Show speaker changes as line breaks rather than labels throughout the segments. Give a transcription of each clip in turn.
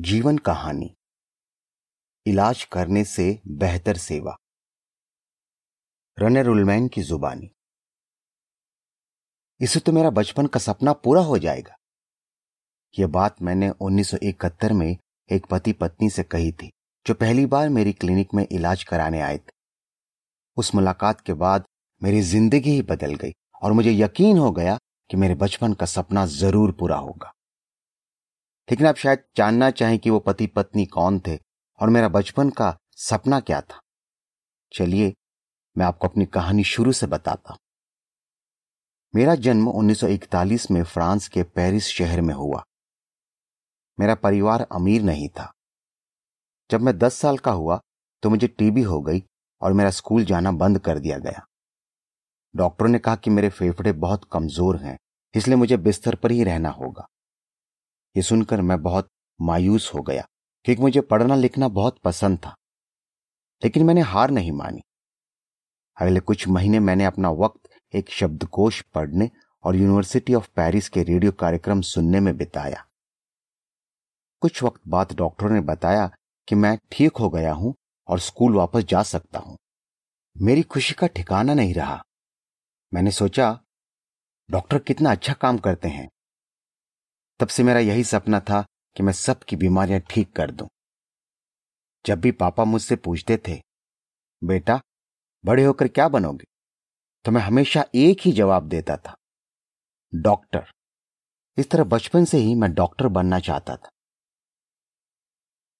जीवन कहानी। इलाज करने से बेहतर सेवा। रनर उलमैन की जुबानी। इससे तो मेरा बचपन का सपना पूरा हो जाएगा। यह बात मैंने 1971 में एक पति पत्नी से कही थी, जो पहली बार मेरी क्लिनिक में इलाज कराने आए थे। उस मुलाकात के बाद मेरी ज़िंदगी ही बदल गई और मुझे यकीन हो गया कि मेरे बचपन का सपना ज़रूर पूरा होगा। लेकिन आप शायद जानना चाहें कि वो पति पत्नी कौन थे और मेरा बचपन का सपना क्या था। चलिए, मैं आपको अपनी कहानी शुरू से बताता हूँ। मेरा जन्म 1941 में फ्रांस के पेरिस शहर में हुआ। मेरा परिवार अमीर नहीं था। जब मैं 10 साल का हुआ तो मुझे टीबी हो गई और मेरा स्कूल जाना बंद कर दिया गया। डॉक्टरों ने कहा कि मेरे फेफड़े बहुत कमज़ोर हैं, इसलिए मुझे बिस्तर पर ही रहना होगा। ये सुनकर मैं बहुत मायूस हो गया, क्योंकि मुझे पढ़ना लिखना बहुत पसंद था। लेकिन मैंने हार नहीं मानी। अगले कुछ महीने मैंने अपना वक्त एक शब्दकोश पढ़ने और यूनिवर्सिटी ऑफ़ पेरिस के रेडियो कार्यक्रम सुनने में बिताया। कुछ वक्त बाद डॉक्टरों ने बताया कि मैं ठीक हो गया हूँ और स्कूल वापस जा सकता हूँ। मेरी खुशी का ठिकाना नहीं रहा। मैंने सोचा, डॉक्टर कितना अच्छा काम करते हैं। तब से मेरा यही सपना था कि मैं सबकी बीमारियाँ ठीक कर दूँ। जब भी पापा मुझसे पूछते थे, बेटा, बड़े होकर क्या बनोगे? तो मैं हमेशा एक ही जवाब देता था, डॉक्टर। इस तरह बचपन से ही मैं डॉक्टर बनना चाहता था।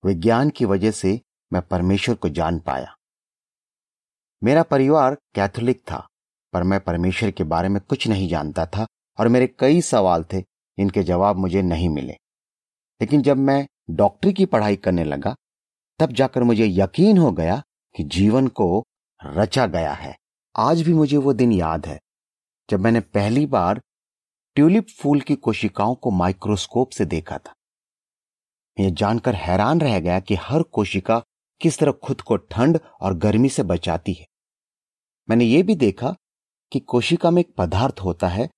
विज्ञान की वजह से मैं परमेश्वर को जान पाया। मेरा परिवार कैथोलिक था, पर मैं परमेश्वर के बारे में कुछ नहीं जानता था और मेरे कई सवाल थे इनके जवाब मुझे नहीं मिले। लेकिन जब मैं डॉक्टरी की पढ़ाई करने लगा, तब जाकर मुझे यकीन हो गया कि जीवन को रचा गया है। आज भी मुझे वो दिन याद है, जब मैंने पहली बार ट्यूलिप फूल की कोशिकाओं को माइक्रोस्कोप से देखा था। यह जानकर हैरान रह गया कि हर कोशिका किस तरह खुद को ठंड और गर्मी से बचाती है। मैंने ये भी देखा कि कोशिका में एक पदार्थ होता है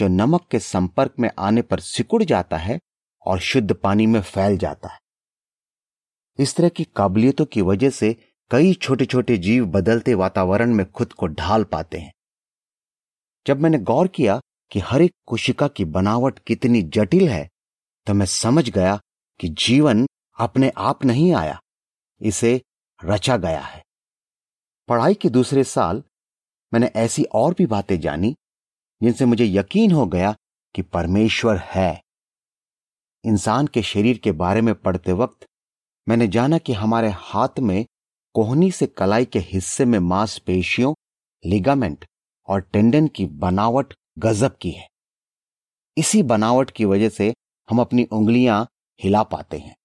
जो नमक के संपर्क में आने पर सिकुड़ जाता है और शुद्ध पानी में फैल जाता है। इस तरह की काबिलियतों की वजह से कई छोटे छोटे जीव बदलते वातावरण में खुद को ढाल पाते हैं। जब मैंने गौर किया कि हर एक कोशिका की बनावट कितनी जटिल है तो मैं समझ गया कि जीवन अपने आप नहीं आया, इसे रचा गया है। पढ़ाई के दूसरे साल मैंने ऐसी और भी बातें जानी जिनसे मुझे यकीन हो गया कि परमेश्वर है। इंसान के शरीर के बारे में पढ़ते वक्त मैंने जाना कि हमारे हाथ में कोहनी से कलाई के हिस्से में मांसपेशियों, लिगामेंट और टेंडन की बनावट गजब की है। इसी बनावट की वजह से हम अपनी उंगलियाँ हिला पाते हैं।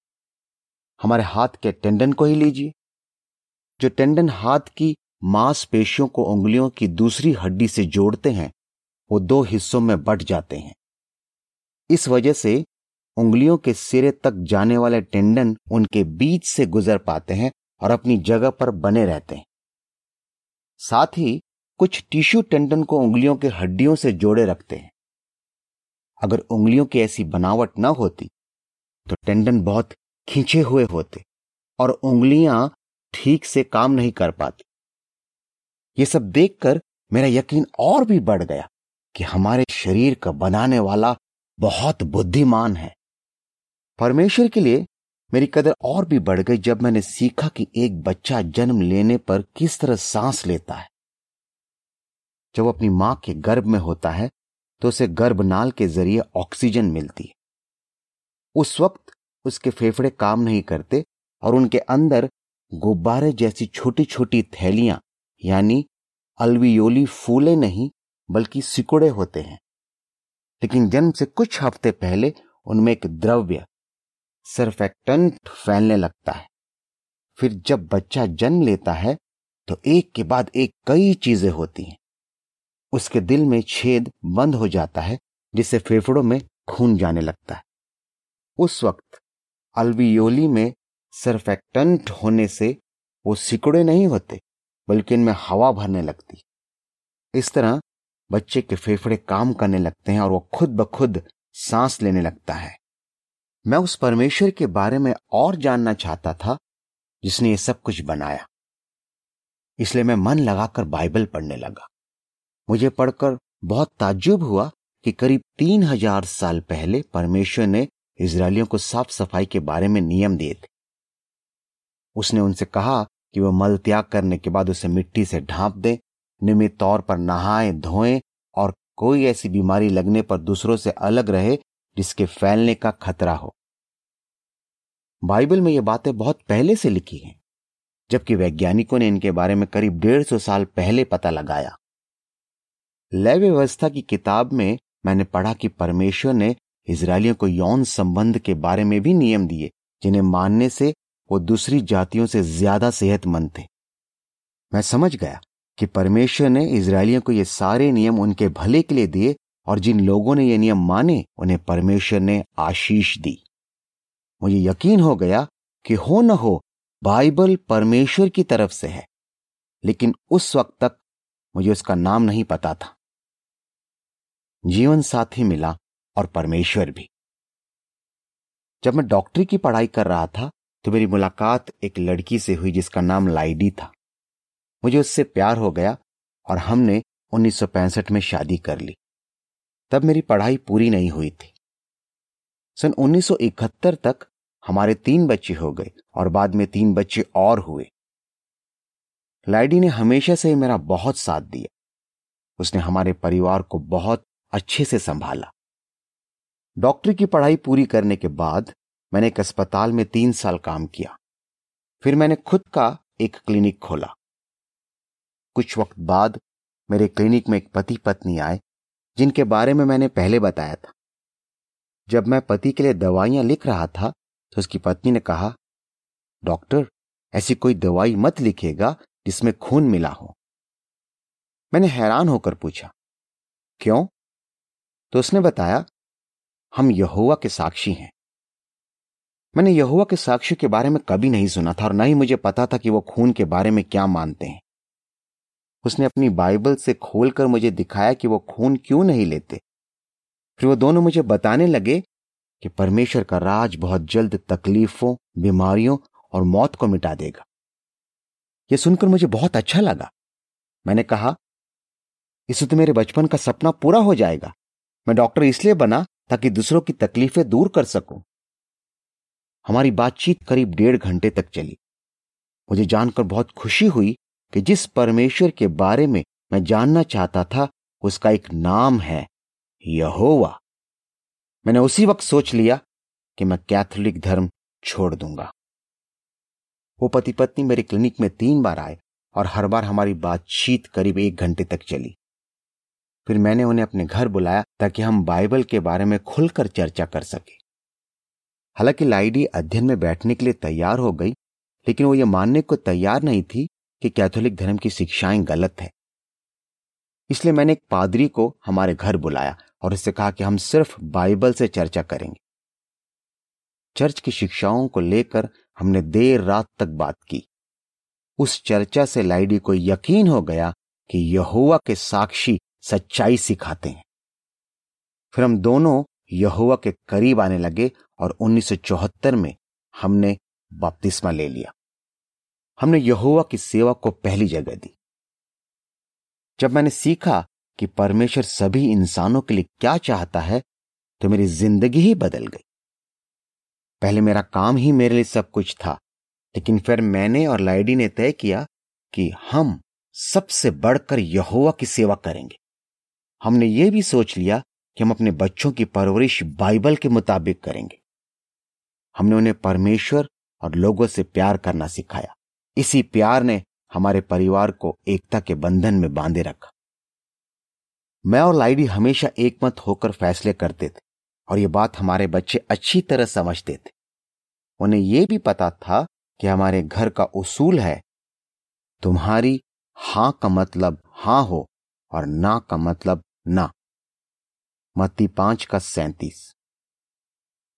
हमारे हाथ के टेंडन को ही लीजिए। जो टेंडन हाथ की मांसपेशियों को उंगलियों की दूसरी हड्डी से जोड़ते हैं वो दो हिस्सों में बट जाते हैं। इस वजह से उंगलियों के सिरे तक जाने वाले टेंडन उनके बीच से गुजर पाते हैं और अपनी जगह पर बने रहते हैं। साथ ही कुछ टिश्यू टेंडन को उंगलियों के हड्डियों से जोड़े रखते हैं। अगर उंगलियों की ऐसी बनावट न होती तो टेंडन बहुत खींचे हुए होते और उंगलियाँ ठीक से काम नहीं कर पाती। ये सब देखकर मेरा यकीन और भी बढ़ गया। कि हमारे शरीर का बनाने वाला बहुत बुद्धिमान है। परमेश्वर के लिए मेरी कदर और भी बढ़ गई जब मैंने सीखा कि एक बच्चा जन्म लेने पर किस तरह सांस लेता है। जब अपनी माँ के गर्भ में होता है तो उसे गर्भनाल के ज़रिए ऑक्सीजन मिलती है। उस वक्त उसके फेफड़े काम नहीं करते और उनके अंदर गुब्बारे जैसी छोटी छोटी थैलियाँ, यानी अल्वियोली फूले नहीं बल्कि सिकुड़े होते हैं। लेकिन जन्म से कुछ हफ़्ते पहले उनमें एक द्रव्य सरफेक्टेंट फैलने लगता है। फिर जब बच्चा जन्म लेता है तो एक के बाद एक कई चीज़ें होती हैं। उसके दिल में छेद बंद हो जाता है, जिससे फेफड़ों में खून जाने लगता है। उस वक्त अल्वियोली में सरफेक्टेंट होने से वो सिकुड़े नहीं होते, बल्कि इनमें हवा भरने लगती। इस तरह बच्चे के फेफड़े काम करने लगते हैं और वो खुद ब खुद सांस लेने लगता है। मैं उस परमेश्वर के बारे में और जानना चाहता था, जिसने ये सब कुछ बनाया। इसलिए मैं मन लगाकर बाइबल पढ़ने लगा। मुझे पढ़कर बहुत ताज्जुब हुआ कि करीब तीन हज़ार साल पहले परमेश्वर ने इसराइलियों को साफ़ सफ़ाई के बारे में नियम दिए थे। उसने उनसे कहा कि वह मल त्याग करने के बाद उसे मिट्टी से ढांप दे नियमित तौर पर नहाए, धोएँ और कोई ऐसी बीमारी लगने पर दूसरों से अलग रहे जिसके फैलने का खतरा हो। बाइबल में ये बातें बहुत पहले से लिखी हैं, जबकि वैज्ञानिकों ने इनके बारे में करीब डेढ़ सौ साल पहले पता लगाया। लय व्यवस्था की किताब में मैंने पढ़ा कि परमेश्वर ने इसराइलियों को यौन संबंध के बारे में भी नियम दिए, जिन्हें मानने से वो दूसरी जातियों से ज़्यादा सेहतमंद थे। मैं समझ गया। कि परमेश्वर ने इसराइलियों को ये सारे नियम उनके भले के लिए दिए और जिन लोगों ने ये नियम माने, उन्हें परमेश्वर ने आशीष दी। मुझे यकीन हो गया कि हो न हो, बाइबल परमेश्वर की तरफ़ से है, लेकिन उस वक्त तक मुझे उसका नाम नहीं पता था। जीवन साथी मिला और परमेश्वर भी। जब मैं डॉक्टरी की पढ़ाई कर रहा था तो मेरी मुलाकात एक लड़की से हुई जिसका नाम लाइडी था। मुझे उससे प्यार हो गया और हमने 1965 में शादी कर ली। तब मेरी पढ़ाई पूरी नहीं हुई थी। सन 1971 तक हमारे तीन बच्चे हो गए और बाद में तीन बच्चे और हुए। लाइडी ने हमेशा से मेरा बहुत साथ दिया। उसने हमारे परिवार को बहुत अच्छे से संभाला। डॉक्टरी की पढ़ाई पूरी करने के बाद मैंने एक अस्पताल में तीन साल काम किया। फिर मैंने खुद का एक क्लिनिक खोला। कुछ वक्त बाद मेरे क्लिनिक में एक पति पत्नी आए, जिनके बारे में मैंने पहले बताया था। जब मैं पति के लिए दवाइयाँ लिख रहा था तो उसकी पत्नी ने कहा, डॉक्टर, ऐसी कोई दवाई मत लिखेगा जिसमें खून मिला हो। मैंने हैरान होकर पूछा, क्यों? तो उसने बताया, हम यहुआ के साक्षी हैं। मैंने यहुआ के साक्षी के बारे में कभी नहीं सुना था और न ही मुझे पता था कि वो खून के बारे में क्या मानते हैं। उसने अपनी बाइबल से खोलकर मुझे दिखाया कि वो खून क्यों नहीं लेते। फिर वो दोनों मुझे बताने लगे कि परमेश्वर का राज बहुत जल्द तकलीफों, बीमारियों और मौत को मिटा देगा। यह सुनकर मुझे बहुत अच्छा लगा। मैंने कहा इससे तो मेरे बचपन का सपना पूरा हो जाएगा। मैं डॉक्टर इसलिए बना ताकि दूसरों की तकलीफें दूर कर सकूँ। हमारी बातचीत करीब डेढ़ घंटे तक चली। मुझे जानकर बहुत खुशी हुई कि जिस परमेश्वर के बारे में मैं जानना चाहता था, उसका एक नाम है यहोवा। मैंने उसी वक्त सोच लिया कि मैं कैथोलिक धर्म छोड़ दूँगा। वो पति पत्नी मेरे क्लिनिक में तीन बार आए और हर बार हमारी बातचीत करीब एक घंटे तक चली। फिर मैंने उन्हें अपने घर बुलाया ताकि हम बाइबल के बारे में खुलकर चर्चा कर सके। हालाँकि लाइडी अध्ययन में बैठने के लिए तैयार हो गई, लेकिन वो ये मानने को तैयार नहीं थी कि कैथोलिक धर्म की शिक्षाएँ गलत है। इसलिए मैंने एक पादरी को हमारे घर बुलाया और उससे कहा कि हम सिर्फ़ बाइबल से चर्चा करेंगे। चर्च की शिक्षाओं को लेकर हमने देर रात तक बात की। उस चर्चा से लाइडी को यकीन हो गया कि यहुआ के साक्षी सच्चाई सिखाते हैं। फिर हम दोनों यहुआ के करीब आने लगे और 1974 में हमने बपतिस्मा ले लिया। हमने यहोवा की सेवा को पहली जगह दी। जब मैंने सीखा कि परमेश्वर सभी इंसानों के लिए क्या चाहता है तो मेरी ज़िंदगी ही बदल गई। पहले मेरा काम ही मेरे लिए सब कुछ था, लेकिन फिर मैंने और लाइडी ने तय किया कि हम सबसे बढ़कर यहोवा की सेवा करेंगे। हमने ये भी सोच लिया कि हम अपने बच्चों की परवरिश बाइबल के मुताबिक करेंगे। हमने उन्हें परमेश्वर और लोगों से प्यार करना सिखाया। इसी प्यार ने हमारे परिवार को एकता के बंधन में बांधे रखा। मैं और लाइडी हमेशा एकमत होकर फैसले करते थे और ये बात हमारे बच्चे अच्छी तरह समझते थे। उन्हें यह भी पता था कि हमारे घर का उसूल है, तुम्हारी हाँ का मतलब हाँ हो और ना का मतलब ना। मत्ती पाँच का सैंतीस।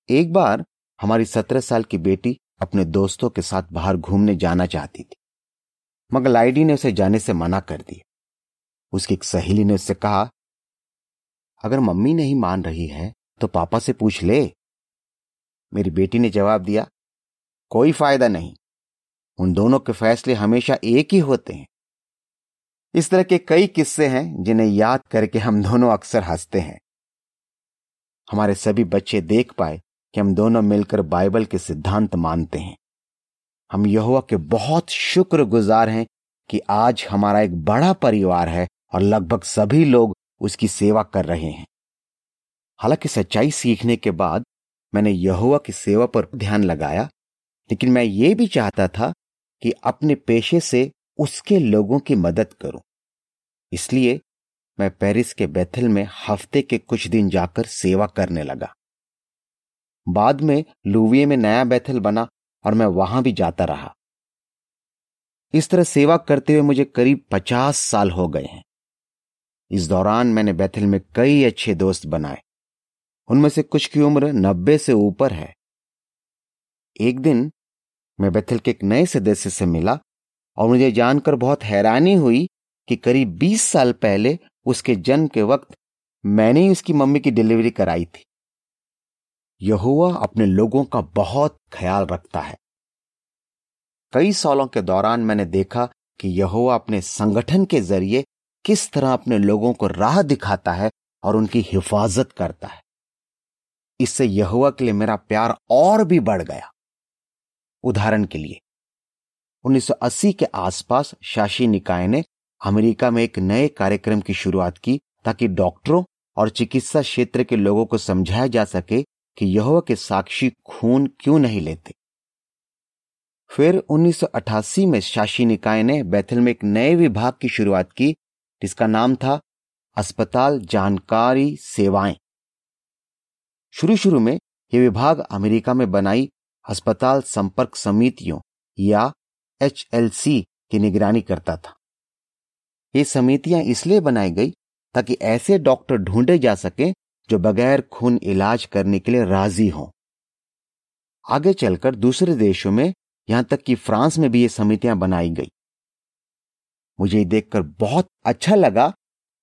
एक बार हमारी सत्रह साल की बेटी अपने दोस्तों के साथ बाहर घूमने जाना चाहती थी। मगर लाइडी ने उसे जाने से मना कर दिया। उसकी एक सहेली ने उससे कहा, अगर मम्मी नहीं मान रही है तो पापा से पूछ ले। मेरी बेटी ने जवाब दिया, कोई फ़ायदा नहीं। उन दोनों के फैसले हमेशा एक ही होते हैं। इस तरह के कई किस्से हैं, जिन्हें याद करके हम दोनों अक्सर हँसते हैं। हमारे सभी बच्चे देख पाए कि हम दोनों मिलकर बाइबल के सिद्धांत मानते हैं। हम यहुआ के बहुत शुक्रगुजार हैं कि आज हमारा एक बड़ा परिवार है और लगभग सभी लोग उसकी सेवा कर रहे हैं। हालाँकि सच्चाई सीखने के बाद मैंने यहुआ की सेवा पर ध्यान लगाया, लेकिन मैं ये भी चाहता था कि अपने पेशे से उसके लोगों की मदद करूँ। इसलिए मैं पेरिस के बैथल में हफ़्ते के कुछ दिन जाकर सेवा करने लगा। बाद में लुविये में नया बैथल बना और मैं वहाँ भी जाता रहा। इस तरह सेवा करते हुए मुझे करीब पचास साल हो गए हैं। इस दौरान मैंने बैथल में कई अच्छे दोस्त बनाए। उनमें से कुछ की उम्र नब्बे से ऊपर है। एक दिन मैं बैथल के एक नए सदस्य से मिला और मुझे जानकर बहुत हैरानी हुई कि करीब 20 साल पहले उसके जन्म के वक्त मैंने ही उसकी मम्मी की डिलीवरी कराई थी। यहुआ अपने लोगों का बहुत ख्याल रखता है। कई सालों के दौरान मैंने देखा कि यहुआ अपने संगठन के ज़रिए किस तरह अपने लोगों को राह दिखाता है और उनकी हिफाजत करता है। इससे यहुआ के लिए मेरा प्यार और भी बढ़ गया। उदाहरण के लिए 1980 के आसपास शासी निकाय ने अमेरिका में एक नए कार्यक्रम की शुरुआत की ताकि डॉक्टरों और चिकित्सा क्षेत्र के लोगों को समझाया जा सके कि यहोवा के साक्षी खून क्यों नहीं लेते? फिर 1988 में शासी निकाय ने बैथल में एक नए विभाग की शुरुआत की, जिसका नाम था अस्पताल जानकारी सेवाएँ। शुरू शुरू में यह विभाग अमेरिका में बनाई अस्पताल संपर्क समितियों, या एचएलसी की निगरानी करता था। ये समितियाँ इसलिए बनाई गई ताकि ऐसे डॉक्टर ढूंढे जा सके जो बगैर खून इलाज करने के लिए राज़ी हों। आगे चलकर दूसरे देशों में, यहाँ तक कि फ्रांस में भी ये समितियाँ बनाई गई। मुझे देखकर बहुत अच्छा लगा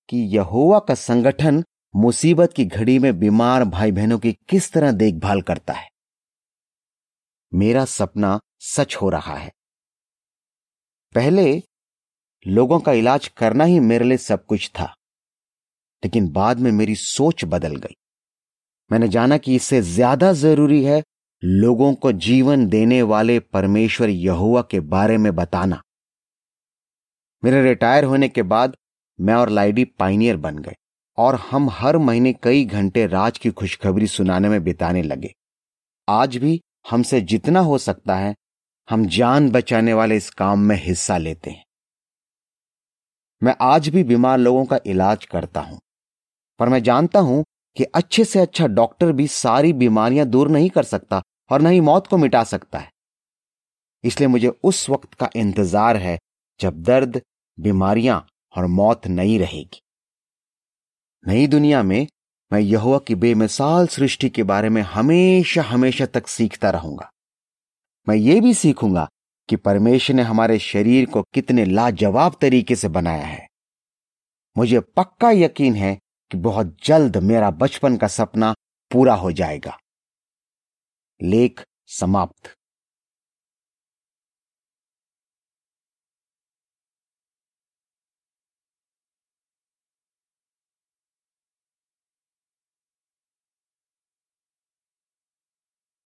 कि यहोवा का संगठन मुसीबत की घड़ी में बीमार भाई बहनों की किस तरह देखभाल करता है। मेरा सपना सच हो रहा है। पहले लोगों का इलाज करना ही मेरे लिए सब कुछ था। लेकिन बाद में मेरी सोच बदल गई। मैंने जाना कि इससे ज़्यादा ज़रूरी है लोगों को जीवन देने वाले परमेश्वर यहुआ के बारे में बताना। मेरे रिटायर होने के बाद मैं और लाइडी पाइनियर बन गए और हम हर महीने कई घंटे राज की खुशखबरी सुनाने में बिताने लगे। आज भी हमसे जितना हो सकता है, हम जान बचाने वाले इस काम में हिस्सा लेते हैं। मैं आज भी बीमार लोगों का इलाज करता हूँ। पर मैं जानता हूँ कि अच्छे से अच्छा डॉक्टर भी सारी बीमारियाँ दूर नहीं कर सकता और न ही मौत को मिटा सकता है। इसलिए मुझे उस वक्त का इंतज़ार है जब दर्द, बीमारियाँ और मौत नहीं रहेगी। नई दुनिया में मैं यहुआ की बेमिसाल सृष्टि के बारे में हमेशा हमेशा तक सीखता रहूँगा। मैं ये भी सीखूँगा कि परमेश्वर ने हमारे शरीर को कितने लाजवाब तरीके से बनाया है। मुझे पक्का यकीन है कि बहुत जल्द मेरा बचपन का सपना पूरा हो जाएगा। लेख समाप्त।